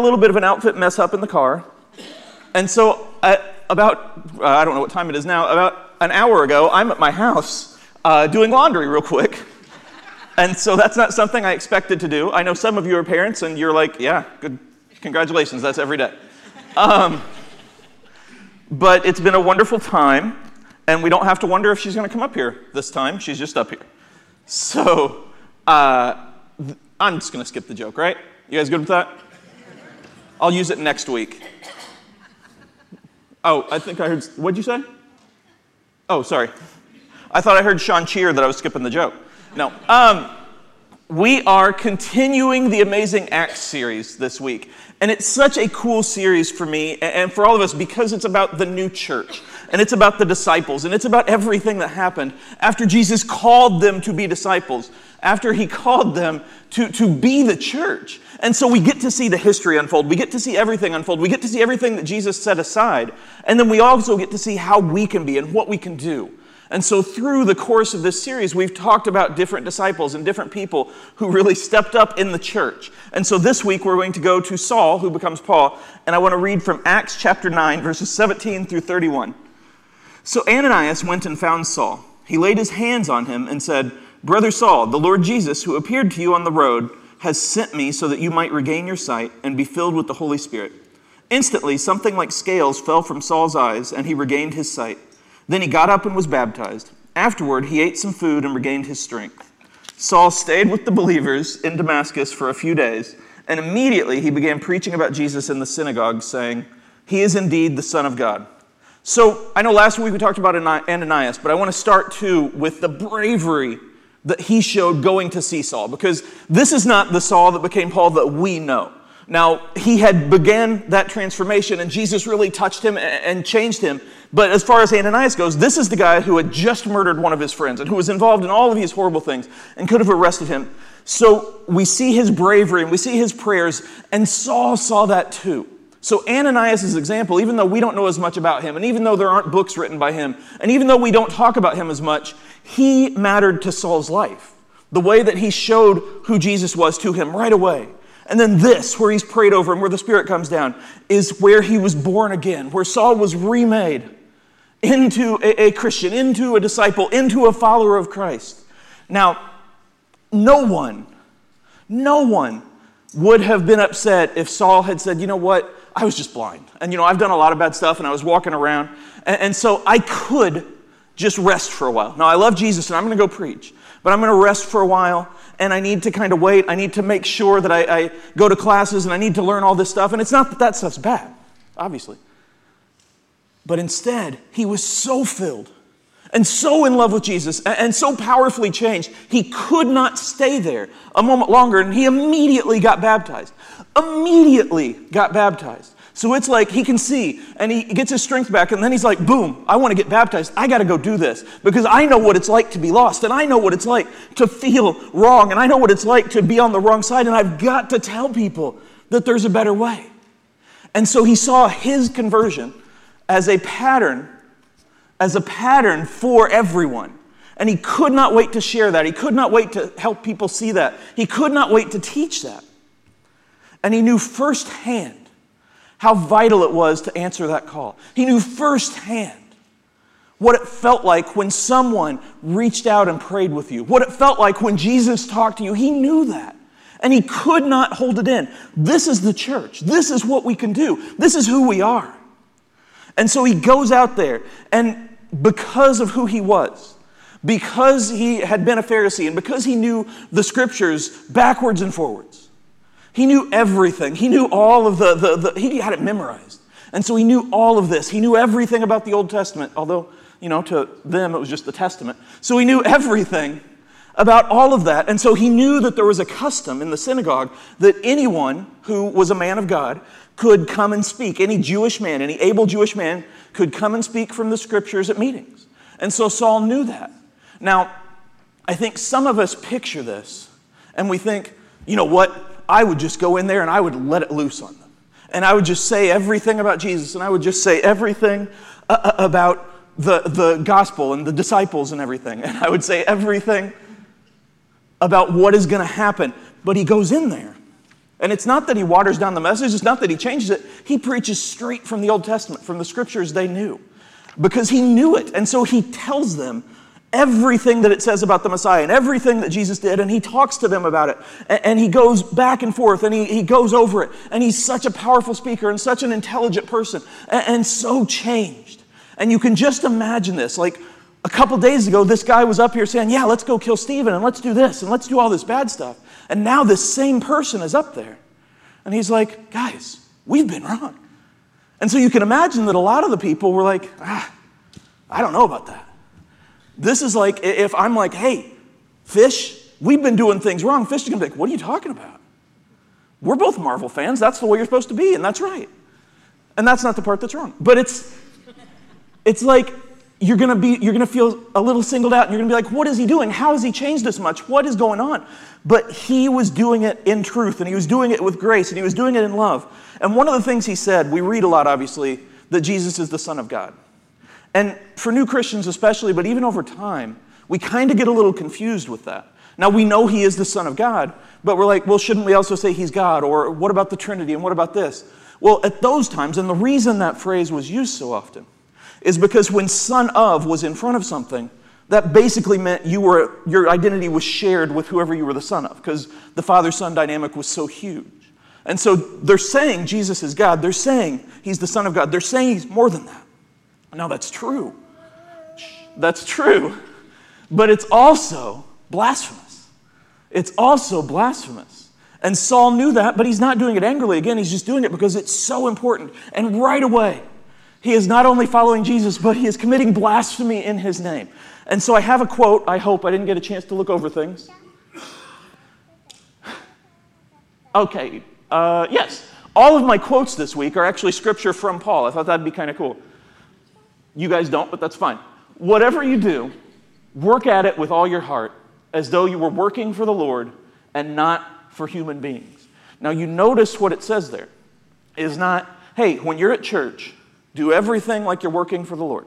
a little bit of an outfit mess up in the car. And so, at about, uh, I don't know what time it is now, about an hour ago, I'm at my house uh, doing laundry real quick. And so that's not something I expected to do. I know some of you are parents and you're like, yeah, good, congratulations, that's every day. Um, but it's been a wonderful time, and we don't have to wonder if she's going to come up here this time. She's just up here. So uh, I'm just going to skip the joke, right? You guys good with that? I'll use it next week. Oh, I think I heard. What'd you say? Oh, sorry. I thought I heard Sean cheer that I was skipping the joke. No. Um, we are continuing the Amazing Acts series this week. And it's such a cool series for me and for all of us because it's about the new church and it's about the disciples and it's about everything that happened after Jesus called them to be disciples, after he called them to, to be the church. And so we get to see the history unfold. We get to see everything unfold. We get to see everything that Jesus set aside. And then we also get to see how we can be and what we can do. And so, through the course of this series, we've talked about different disciples and different people who really stepped up in the church. And so, this week, we're going to go to Saul, who becomes Paul. And I want to read from Acts chapter 9, verses 17 through 31. So, Ananias went and found Saul. He laid his hands on him and said, Brother Saul, the Lord Jesus, who appeared to you on the road, has sent me so that you might regain your sight and be filled with the Holy Spirit. Instantly, something like scales fell from Saul's eyes, and he regained his sight. Then he got up and was baptized. Afterward, he ate some food and regained his strength. Saul stayed with the believers in Damascus for a few days, and immediately he began preaching about Jesus in the synagogue, saying, He is indeed the Son of God. So I know last week we talked about Ananias, but I want to start too with the bravery that he showed going to see Saul, because this is not the Saul that became Paul that we know. Now, he had began that transformation, and Jesus really touched him and changed him. But as far as Ananias goes, this is the guy who had just murdered one of his friends and who was involved in all of these horrible things and could have arrested him. So we see his bravery and we see his prayers, and Saul saw that too. So Ananias' example, even though we don't know as much about him, and even though there aren't books written by him, and even though we don't talk about him as much, he mattered to Saul's life. The way that he showed who Jesus was to him right away. And then this, where he's prayed over and where the Spirit comes down, is where he was born again, where Saul was remade into a, a, Christian, into a disciple, into a follower of Christ. Now, no one, no one would have been upset if Saul had said, you know what, I was just blind. And you know, I've done a lot of bad stuff and I was walking around. And, and so I could just rest for a while. Now, I love Jesus and I'm going to go preach, but I'm going to rest for a while and I need to kind of wait. I need to make sure that I, I go to classes and I need to learn all this stuff. And it's not that that stuff's bad, obviously. But instead, he was so filled and so in love with Jesus and so powerfully changed, he could not stay there a moment longer and he immediately got baptized. Immediately got baptized. So it's like he can see and he gets his strength back, and then he's like, boom, I want to get baptized. I got to go do this because I know what it's like to be lost, and I know what it's like to feel wrong, and I know what it's like to be on the wrong side, and I've got to tell people that there's a better way. And so he saw his conversion as a pattern, as a pattern for everyone. And he could not wait to share that. He could not wait to help people see that. He could not wait to teach that. And he knew firsthand how vital it was to answer that call. He knew firsthand what it felt like when someone reached out and prayed with you, what it felt like when Jesus talked to you. He knew that. And he could not hold it in. This is the church. This is what we can do. This is who we are. And so he goes out there, and because of who he was, because he had been a Pharisee, and because he knew the scriptures backwards and forwards, he knew everything. He knew all of the, the, the, he had it memorized. And so he knew all of this. He knew everything about the Old Testament, although, you know, to them it was just the Testament. So he knew everything about all of that. And so he knew that there was a custom in the synagogue that anyone who was a man of God could come and speak. Any Jewish man, any able Jewish man could come and speak from the scriptures at meetings. And so Saul knew that. Now, I think some of us picture this and we think, you know what? I would just go in there and I would let it loose on them. And I would just say everything about Jesus and I would just say everything uh, uh, about the, the gospel and the disciples and everything. And I would say everything about what is going to happen. But he goes in there And it's not that he waters down the message, it's not that he changes it. He preaches straight from the Old Testament, from the scriptures they knew, because he knew it. And so he tells them everything that it says about the Messiah and everything that Jesus did, and he talks to them about it. And, he goes back and forth and he, he goes over it. And he's such a powerful speaker and such an intelligent person and, and so changed. And you can just imagine this. Like a couple days ago, this guy was up here saying, Yeah, let's go kill Stephen and let's do this and let's do all this bad stuff. And now this same person is up there. And he's like, Guys, we've been wrong. And so you can imagine that a lot of the people were like, ah, I don't know about that. This is like if I'm like, hey, fish, we've been doing things wrong. Fish is gonna be like, what are you talking about? We're both Marvel fans. That's the way you're supposed to be, and that's right. And that's not the part that's wrong. But it's it's like you're gonna be you're gonna feel a little singled out and you're gonna be like, what is he doing? How has he changed this much? What is going on? But he was doing it in truth and he was doing it with grace and he was doing it in love. And one of the things he said, we read a lot obviously, that Jesus is the Son of God. And for new Christians especially, but even over time, we kind of get a little confused with that. Now we know he is the Son of God, but we're like, well, shouldn't we also say he's God? Or what about the Trinity? And what about this? Well, at those times, and the reason that phrase was used so often is because when son of was in front of something, that basically meant you were, your identity was shared with whoever you were the son of, because the father son dynamic was so huge. And so they're saying Jesus is God. They're saying he's the Son of God. They're saying he's more than that. Now, that's true. That's true. But it's also blasphemous. It's also blasphemous. And Saul knew that, but he's not doing it angrily. Again, he's just doing it because it's so important. And right away, he is not only following Jesus, but he is committing blasphemy in his name. And so I have a quote. I hope I didn't get a chance to look over things. Okay, uh, yes. All of my quotes this week are actually scripture from Paul. I thought that'd be kind of cool. You guys don't, but that's fine. Whatever you do, work at it with all your heart as though you were working for the Lord and not for human beings. Now, you notice what it says there is not, hey, when you're at church, do everything like you're working for the Lord.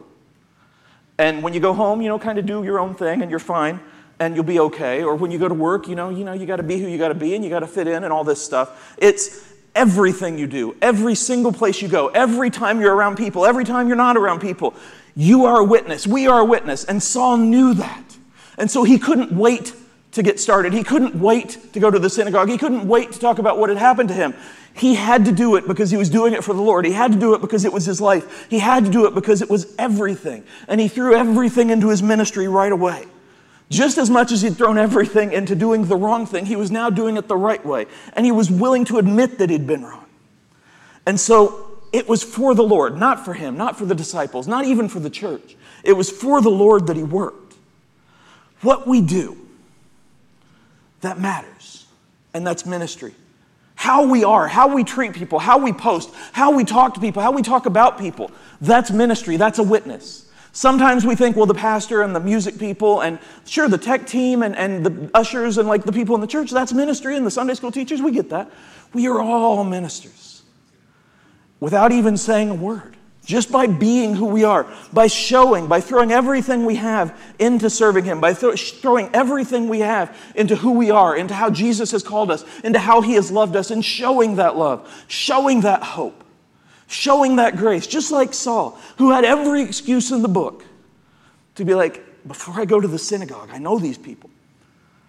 And when you go home, you know, kind of do your own thing and you're fine and you'll be okay. Or when you go to work, you know, you know, you got to be who you got to be and you got to fit in and all this stuff. It's everything you do, every single place you go, every time you're around people, every time you're not around people. You are a witness. We are a witness. And Saul knew that. And so he couldn't wait to get started. He couldn't wait to go to the synagogue. He couldn't wait to talk about what had happened to him. He had to do it because he was doing it for the Lord. He had to do it because it was his life. He had to do it because it was everything. And he threw everything into his ministry right away. Just as much as he'd thrown everything into doing the wrong thing, he was now doing it the right way. And he was willing to admit that he'd been wrong. And so it was for the Lord, not for him, not for the disciples, not even for the church. It was for the Lord that he worked. What we do, that matters. And that's ministry how we are, how we treat people, how we post, how we talk to people, how we talk about people. That's ministry, that's a witness. Sometimes we think, well, the pastor and the music people, and sure, the tech team and, and the ushers and like the people in the church, that's ministry, and the Sunday school teachers, we get that. We are all ministers. Without even saying a word. Just by being who we are, by showing, by throwing everything we have into serving Him, by th- throwing everything we have into who we are, into how Jesus has called us, into how He has loved us, and showing that love, showing that hope, showing that grace, just like Saul, who had every excuse in the book to be like, before I go to the synagogue, I know these people.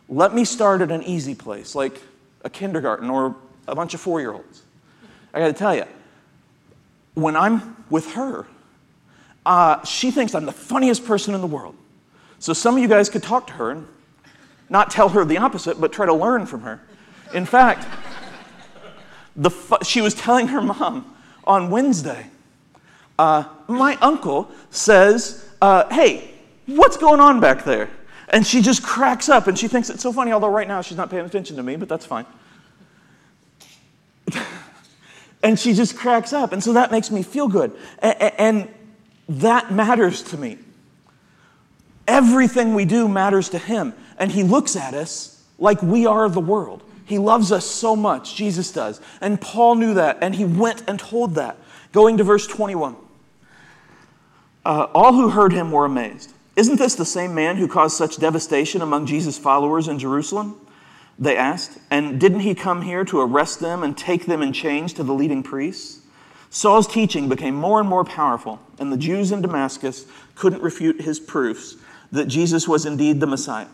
Let me start at an easy place, like a kindergarten or a bunch of four year olds. I got to tell you, when I'm with her, uh, she thinks I'm the funniest person in the world. So some of you guys could talk to her and not tell her the opposite, but try to learn from her. In fact, the fu- she was telling her mom on Wednesday, uh, my uncle says, uh, hey, what's going on back there? And she just cracks up and she thinks it's so funny, although right now she's not paying attention to me, but that's fine. And she just cracks up. And so that makes me feel good. And that matters to me. Everything we do matters to him. And he looks at us like we are the world. He loves us so much, Jesus does. And Paul knew that, and he went and told that. Going to verse 21. Uh, all who heard him were amazed. Isn't this the same man who caused such devastation among Jesus' followers in Jerusalem? They asked. And didn't he come here to arrest them and take them in chains to the leading priests? Saul's teaching became more and more powerful, and the Jews in Damascus couldn't refute his proofs that Jesus was indeed the Messiah.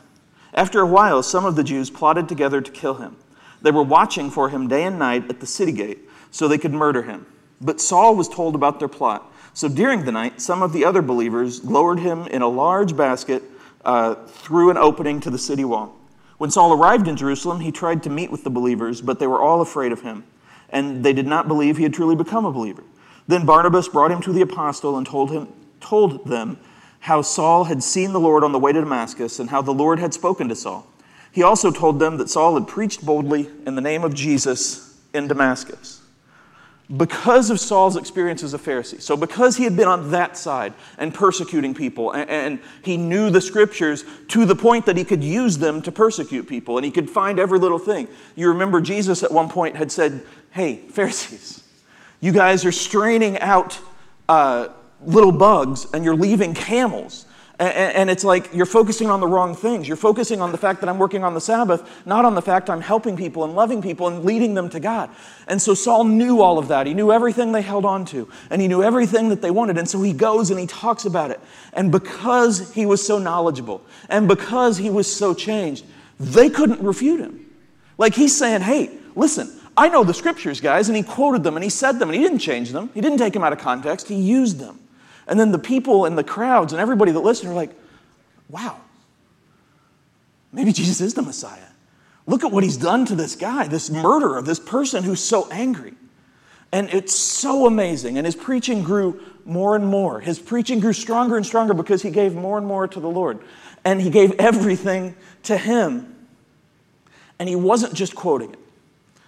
After a while, some of the Jews plotted together to kill him. They were watching for him day and night at the city gate so they could murder him. But Saul was told about their plot. So during the night, some of the other believers lowered him in a large basket uh, through an opening to the city wall. When Saul arrived in Jerusalem, he tried to meet with the believers, but they were all afraid of him, and they did not believe he had truly become a believer. Then Barnabas brought him to the apostle and told, him, told them how Saul had seen the Lord on the way to Damascus and how the Lord had spoken to Saul. He also told them that Saul had preached boldly in the name of Jesus in Damascus because of Saul's experience as a Pharisee. So, because he had been on that side and persecuting people, and, he knew the scriptures to the point that he could use them to persecute people, and he could find every little thing. You remember Jesus at one point had said, Hey, Pharisees, you guys are straining out uh, little bugs and you're leaving camels. And it's like you're focusing on the wrong things. You're focusing on the fact that I'm working on the Sabbath, not on the fact I'm helping people and loving people and leading them to God. And so Saul knew all of that. He knew everything they held on to, and he knew everything that they wanted. And so he goes and he talks about it. And because he was so knowledgeable and because he was so changed, they couldn't refute him. Like he's saying, hey, listen, I know the scriptures, guys. And he quoted them and he said them and he didn't change them, he didn't take them out of context, he used them. And then the people and the crowds and everybody that listened are like, wow, maybe Jesus is the Messiah. Look at what he's done to this guy, this murderer, this person who's so angry. And it's so amazing. And his preaching grew more and more. His preaching grew stronger and stronger because he gave more and more to the Lord. And he gave everything to him. And he wasn't just quoting it,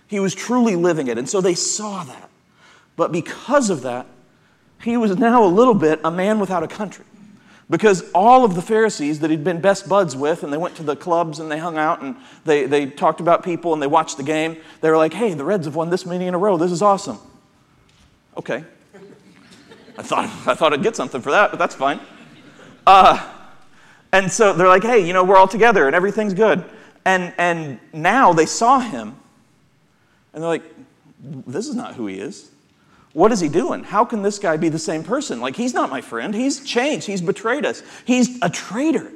he was truly living it. And so they saw that. But because of that, he was now a little bit a man without a country. Because all of the Pharisees that he'd been best buds with, and they went to the clubs and they hung out and they, they talked about people and they watched the game, they were like, hey, the Reds have won this many in a row. This is awesome. Okay. I thought, I thought I'd get something for that, but that's fine. Uh, and so they're like, hey, you know, we're all together and everything's good. And, and now they saw him and they're like, this is not who he is. What is he doing? How can this guy be the same person? Like, he's not my friend. He's changed. He's betrayed us. He's a traitor.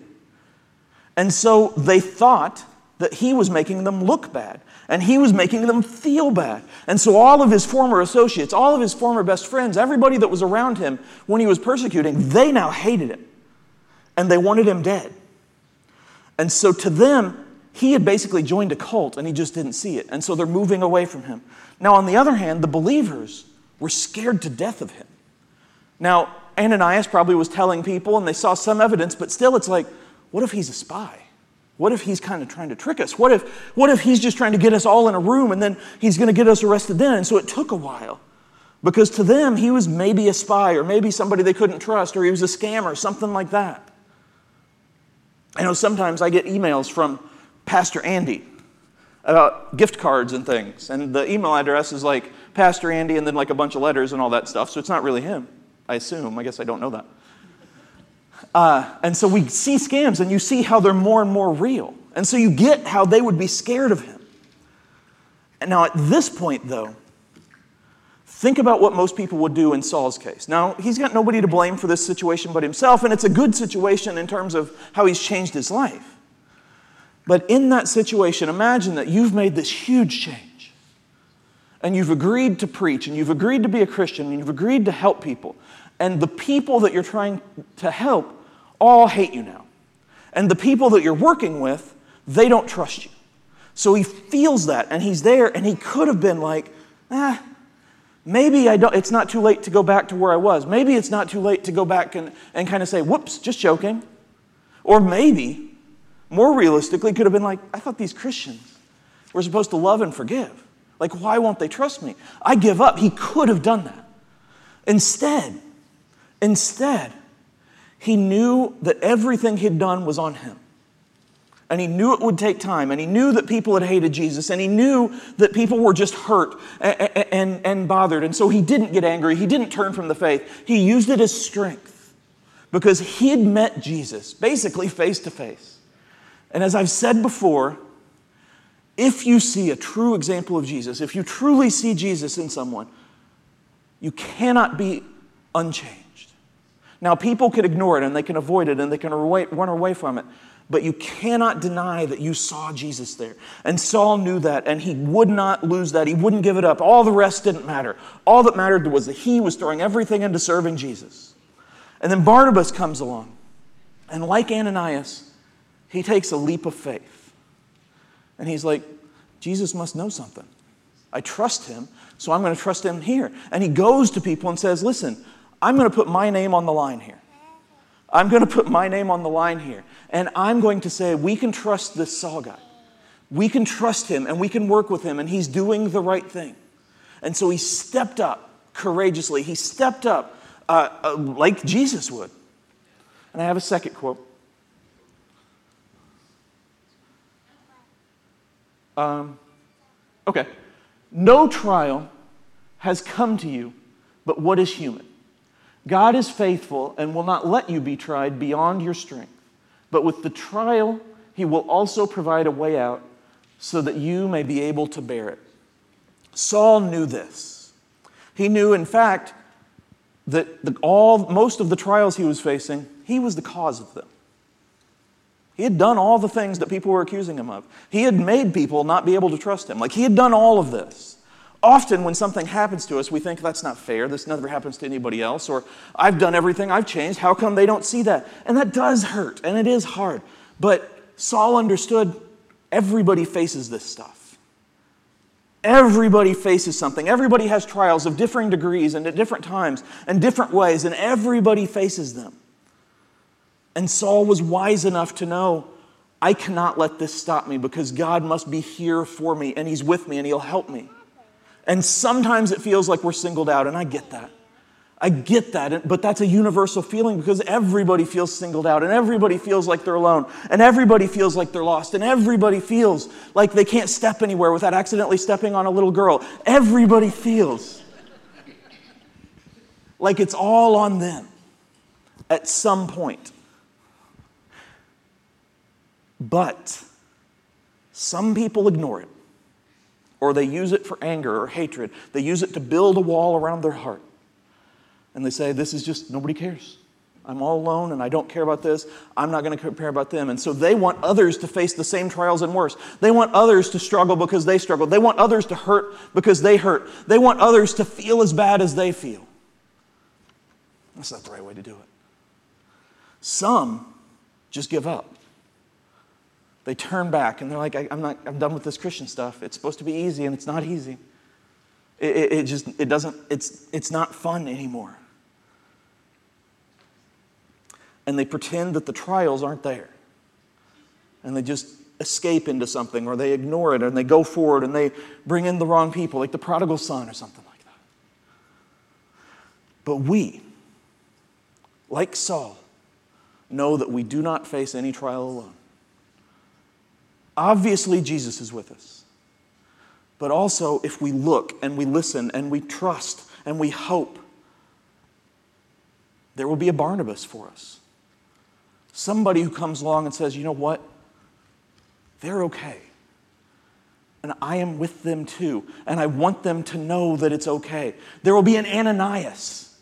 And so they thought that he was making them look bad and he was making them feel bad. And so all of his former associates, all of his former best friends, everybody that was around him when he was persecuting, they now hated him and they wanted him dead. And so to them, he had basically joined a cult and he just didn't see it. And so they're moving away from him. Now, on the other hand, the believers, were scared to death of him. Now, Ananias probably was telling people and they saw some evidence, but still it's like, what if he's a spy? What if he's kind of trying to trick us? What if, what if he's just trying to get us all in a room and then he's going to get us arrested then? And so it took a while. Because to them, he was maybe a spy or maybe somebody they couldn't trust or he was a scammer, something like that. I know sometimes I get emails from Pastor Andy about gift cards and things. And the email address is like Pastor Andy and then like a bunch of letters and all that stuff. So it's not really him, I assume. I guess I don't know that. Uh, and so we see scams and you see how they're more and more real. And so you get how they would be scared of him. And now at this point, though, think about what most people would do in Saul's case. Now, he's got nobody to blame for this situation but himself, and it's a good situation in terms of how he's changed his life. But in that situation, imagine that you've made this huge change. And you've agreed to preach, and you've agreed to be a Christian, and you've agreed to help people. And the people that you're trying to help all hate you now. And the people that you're working with, they don't trust you. So he feels that, and he's there, and he could have been like, ah, maybe I don't, it's not too late to go back to where I was. Maybe it's not too late to go back and, and kind of say, whoops, just joking. Or maybe more realistically, could have been like, I thought these Christians were supposed to love and forgive. Like, why won't they trust me? I give up. He could have done that. Instead, instead, he knew that everything he'd done was on him. And he knew it would take time, and he knew that people had hated Jesus, and he knew that people were just hurt and, and, and bothered. And so he didn't get angry, he didn't turn from the faith. He used it as strength because he had met Jesus basically face to face. And as I've said before, if you see a true example of Jesus, if you truly see Jesus in someone, you cannot be unchanged. Now, people can ignore it and they can avoid it and they can run away from it, but you cannot deny that you saw Jesus there. And Saul knew that, and he would not lose that. He wouldn't give it up. All the rest didn't matter. All that mattered was that he was throwing everything into serving Jesus. And then Barnabas comes along, and like Ananias, he takes a leap of faith. And he's like, Jesus must know something. I trust him, so I'm going to trust him here. And he goes to people and says, Listen, I'm going to put my name on the line here. I'm going to put my name on the line here. And I'm going to say, we can trust this Saul guy. We can trust him and we can work with him, and he's doing the right thing. And so he stepped up courageously. He stepped up uh, uh, like Jesus would. And I have a second quote. Um, okay. No trial has come to you but what is human. God is faithful and will not let you be tried beyond your strength. But with the trial, he will also provide a way out so that you may be able to bear it. Saul knew this. He knew, in fact, that the, all, most of the trials he was facing, he was the cause of them. He had done all the things that people were accusing him of. He had made people not be able to trust him. Like he had done all of this. Often, when something happens to us, we think that's not fair. This never happens to anybody else. Or I've done everything, I've changed. How come they don't see that? And that does hurt, and it is hard. But Saul understood everybody faces this stuff. Everybody faces something. Everybody has trials of differing degrees and at different times and different ways, and everybody faces them. And Saul was wise enough to know I cannot let this stop me because God must be here for me and He's with me and He'll help me. And sometimes it feels like we're singled out, and I get that. I get that, but that's a universal feeling because everybody feels singled out, and everybody feels like they're alone, and everybody feels like they're lost, and everybody feels like they can't step anywhere without accidentally stepping on a little girl. Everybody feels like it's all on them at some point. But some people ignore it, or they use it for anger or hatred. They use it to build a wall around their heart. And they say, This is just, nobody cares. I'm all alone and I don't care about this. I'm not going to care about them. And so they want others to face the same trials and worse. They want others to struggle because they struggle. They want others to hurt because they hurt. They want others to feel as bad as they feel. That's not the right way to do it. Some just give up they turn back and they're like, I, am not, I'm done with this Christian stuff. It's supposed to be easy and it's not easy. It, it, it just, it doesn't, it's, it's not fun anymore. And they pretend that the trials aren't there. And they just escape into something or they ignore it and they go forward and they bring in the wrong people, like the prodigal son or something like that. But we, like Saul, know that we do not face any trial alone. Obviously, Jesus is with us. But also, if we look and we listen and we trust and we hope, there will be a Barnabas for us. Somebody who comes along and says, you know what? They're okay. And I am with them too. And I want them to know that it's okay. There will be an Ananias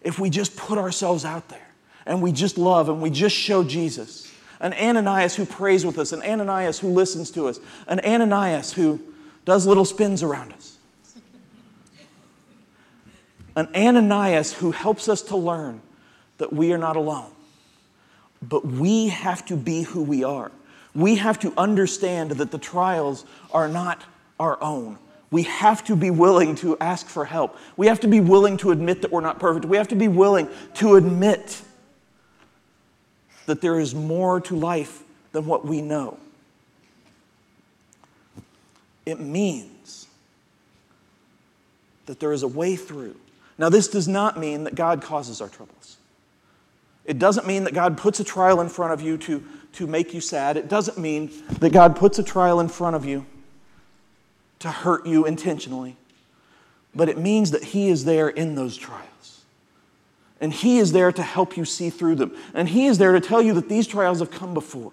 if we just put ourselves out there and we just love and we just show Jesus an Ananias who prays with us, an Ananias who listens to us, an Ananias who does little spins around us, an Ananias who helps us to learn that we are not alone. But we have to be who we are. We have to understand that the trials are not our own. We have to be willing to ask for help. We have to be willing to admit that we're not perfect. We have to be willing to admit that there is more to life than what we know. It means that there is a way through. Now, this does not mean that God causes our troubles. It doesn't mean that God puts a trial in front of you to, to make you sad. It doesn't mean that God puts a trial in front of you to hurt you intentionally. But it means that He is there in those trials. And He is there to help you see through them. And He is there to tell you that these trials have come before.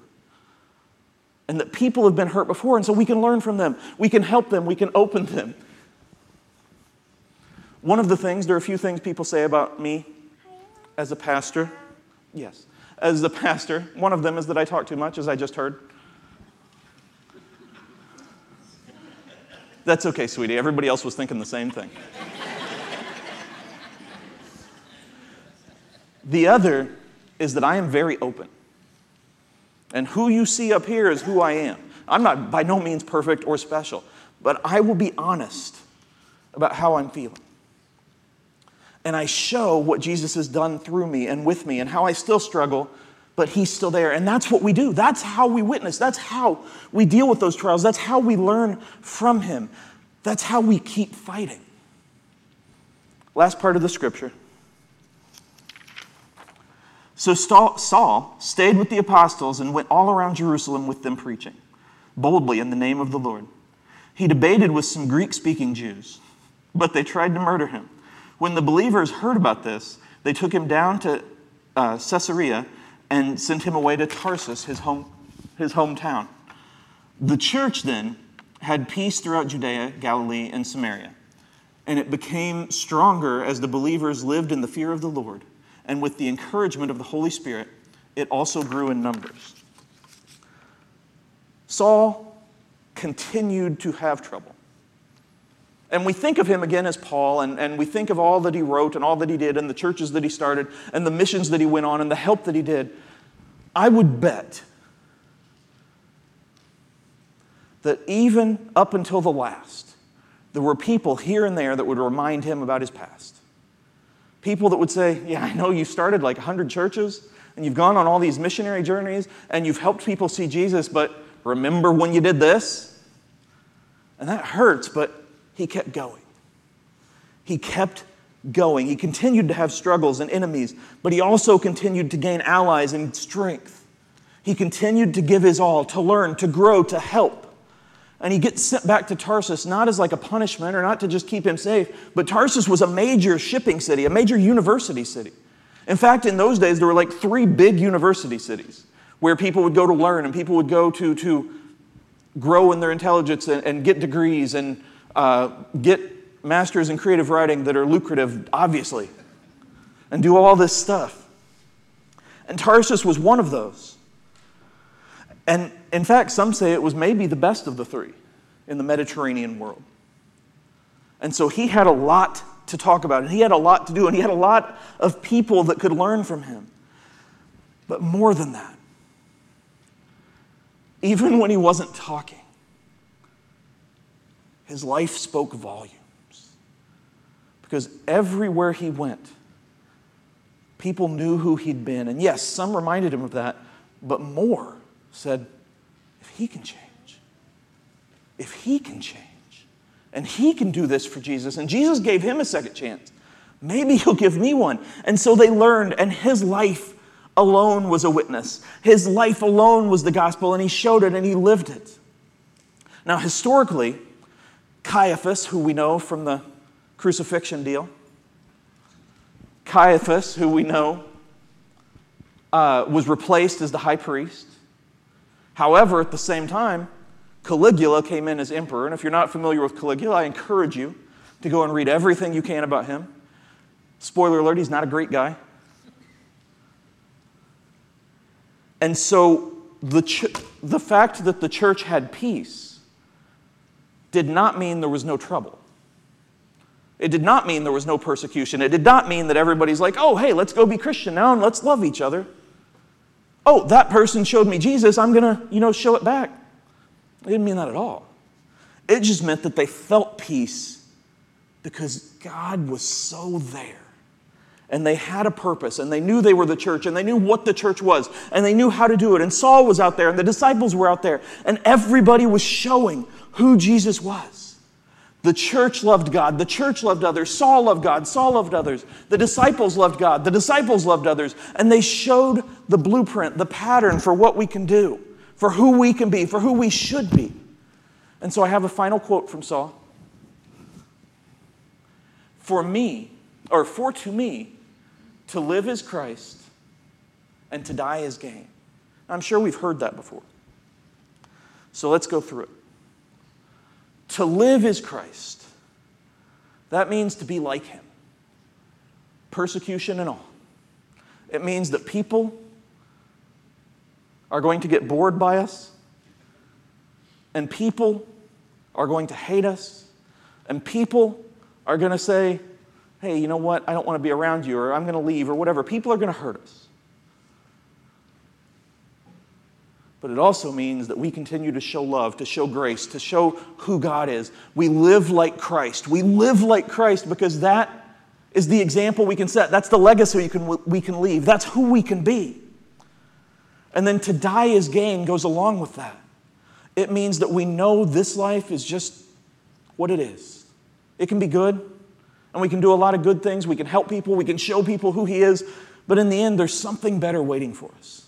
and that people have been hurt before, and so we can learn from them. We can help them. We can open them. One of the things, there are a few things people say about me as a pastor. Yes. As the pastor, one of them is that I talk too much, as I just heard. That's okay, sweetie. Everybody else was thinking the same thing. The other is that I am very open. And who you see up here is who I am. I'm not by no means perfect or special, but I will be honest about how I'm feeling. And I show what Jesus has done through me and with me and how I still struggle, but He's still there. And that's what we do. That's how we witness. That's how we deal with those trials. That's how we learn from Him. That's how we keep fighting. Last part of the scripture. So Saul stayed with the apostles and went all around Jerusalem with them preaching, boldly in the name of the Lord. He debated with some Greek speaking Jews, but they tried to murder him. When the believers heard about this, they took him down to uh, Caesarea and sent him away to Tarsus, his, home, his hometown. The church then had peace throughout Judea, Galilee, and Samaria, and it became stronger as the believers lived in the fear of the Lord and with the encouragement of the Holy Spirit, it also grew in numbers. Saul continued to have trouble. And we think of him again as Paul, and, and we think of all that he wrote and all that he did, and the churches that he started, and the missions that he went on, and the help that he did. I would bet that even up until the last, there were people here and there that would remind him about his past. People that would say, Yeah, I know you started like 100 churches and you've gone on all these missionary journeys and you've helped people see Jesus, but remember when you did this? And that hurts, but he kept going. He kept going. He continued to have struggles and enemies, but he also continued to gain allies and strength. He continued to give his all, to learn, to grow, to help. And he gets sent back to Tarsus, not as like a punishment or not to just keep him safe, but Tarsus was a major shipping city, a major university city. In fact, in those days, there were like three big university cities where people would go to learn and people would go to, to grow in their intelligence and, and get degrees and uh, get masters in creative writing that are lucrative, obviously, and do all this stuff. And Tarsus was one of those. And in fact, some say it was maybe the best of the three in the Mediterranean world. And so he had a lot to talk about, and he had a lot to do, and he had a lot of people that could learn from him. But more than that, even when he wasn't talking, his life spoke volumes. Because everywhere he went, people knew who he'd been. And yes, some reminded him of that, but more said, he can change, if he can change, and he can do this for Jesus, and Jesus gave him a second chance, maybe he'll give me one. And so they learned, and his life alone was a witness. His life alone was the gospel, and he showed it and he lived it. Now, historically, Caiaphas, who we know from the crucifixion deal, Caiaphas, who we know uh, was replaced as the high priest. However, at the same time, Caligula came in as emperor. And if you're not familiar with Caligula, I encourage you to go and read everything you can about him. Spoiler alert, he's not a great guy. And so the, ch- the fact that the church had peace did not mean there was no trouble. It did not mean there was no persecution. It did not mean that everybody's like, oh, hey, let's go be Christian now and let's love each other oh, that person showed me Jesus, I'm going to, you know, show it back. It didn't mean that at all. It just meant that they felt peace because God was so there. And they had a purpose, and they knew they were the church, and they knew what the church was, and they knew how to do it. And Saul was out there, and the disciples were out there, and everybody was showing who Jesus was. The church loved God. The church loved others. Saul loved God. Saul loved others. The disciples loved God. The disciples loved others. And they showed the blueprint, the pattern for what we can do, for who we can be, for who we should be. And so I have a final quote from Saul. For me, or for to me, to live is Christ and to die is gain. I'm sure we've heard that before. So let's go through it. To live is Christ. That means to be like him, persecution and all. It means that people are going to get bored by us, and people are going to hate us, and people are going to say, hey, you know what? I don't want to be around you, or I'm going to leave, or whatever. People are going to hurt us. But it also means that we continue to show love, to show grace, to show who God is. We live like Christ. We live like Christ because that is the example we can set. That's the legacy we can, we can leave. That's who we can be. And then to die is gain goes along with that. It means that we know this life is just what it is. It can be good, and we can do a lot of good things. We can help people, we can show people who He is, but in the end, there's something better waiting for us.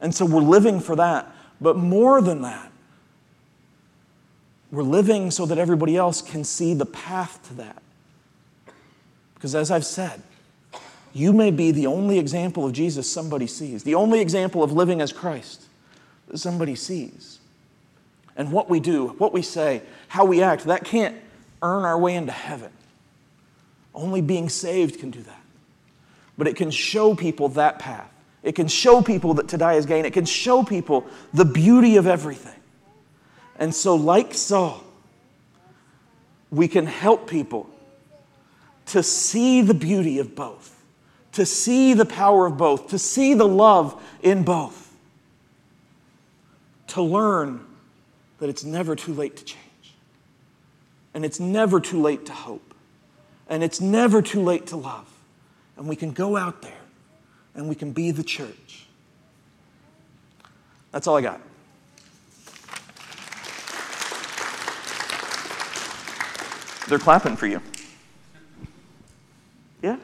And so we're living for that. But more than that, we're living so that everybody else can see the path to that. Because as I've said, you may be the only example of Jesus somebody sees, the only example of living as Christ that somebody sees. And what we do, what we say, how we act, that can't earn our way into heaven. Only being saved can do that. But it can show people that path. It can show people that to die is gain. It can show people the beauty of everything. And so, like Saul, we can help people to see the beauty of both, to see the power of both, to see the love in both, to learn that it's never too late to change, and it's never too late to hope, and it's never too late to love. And we can go out there and we can be the church. That's all I got. They're clapping for you. Yeah?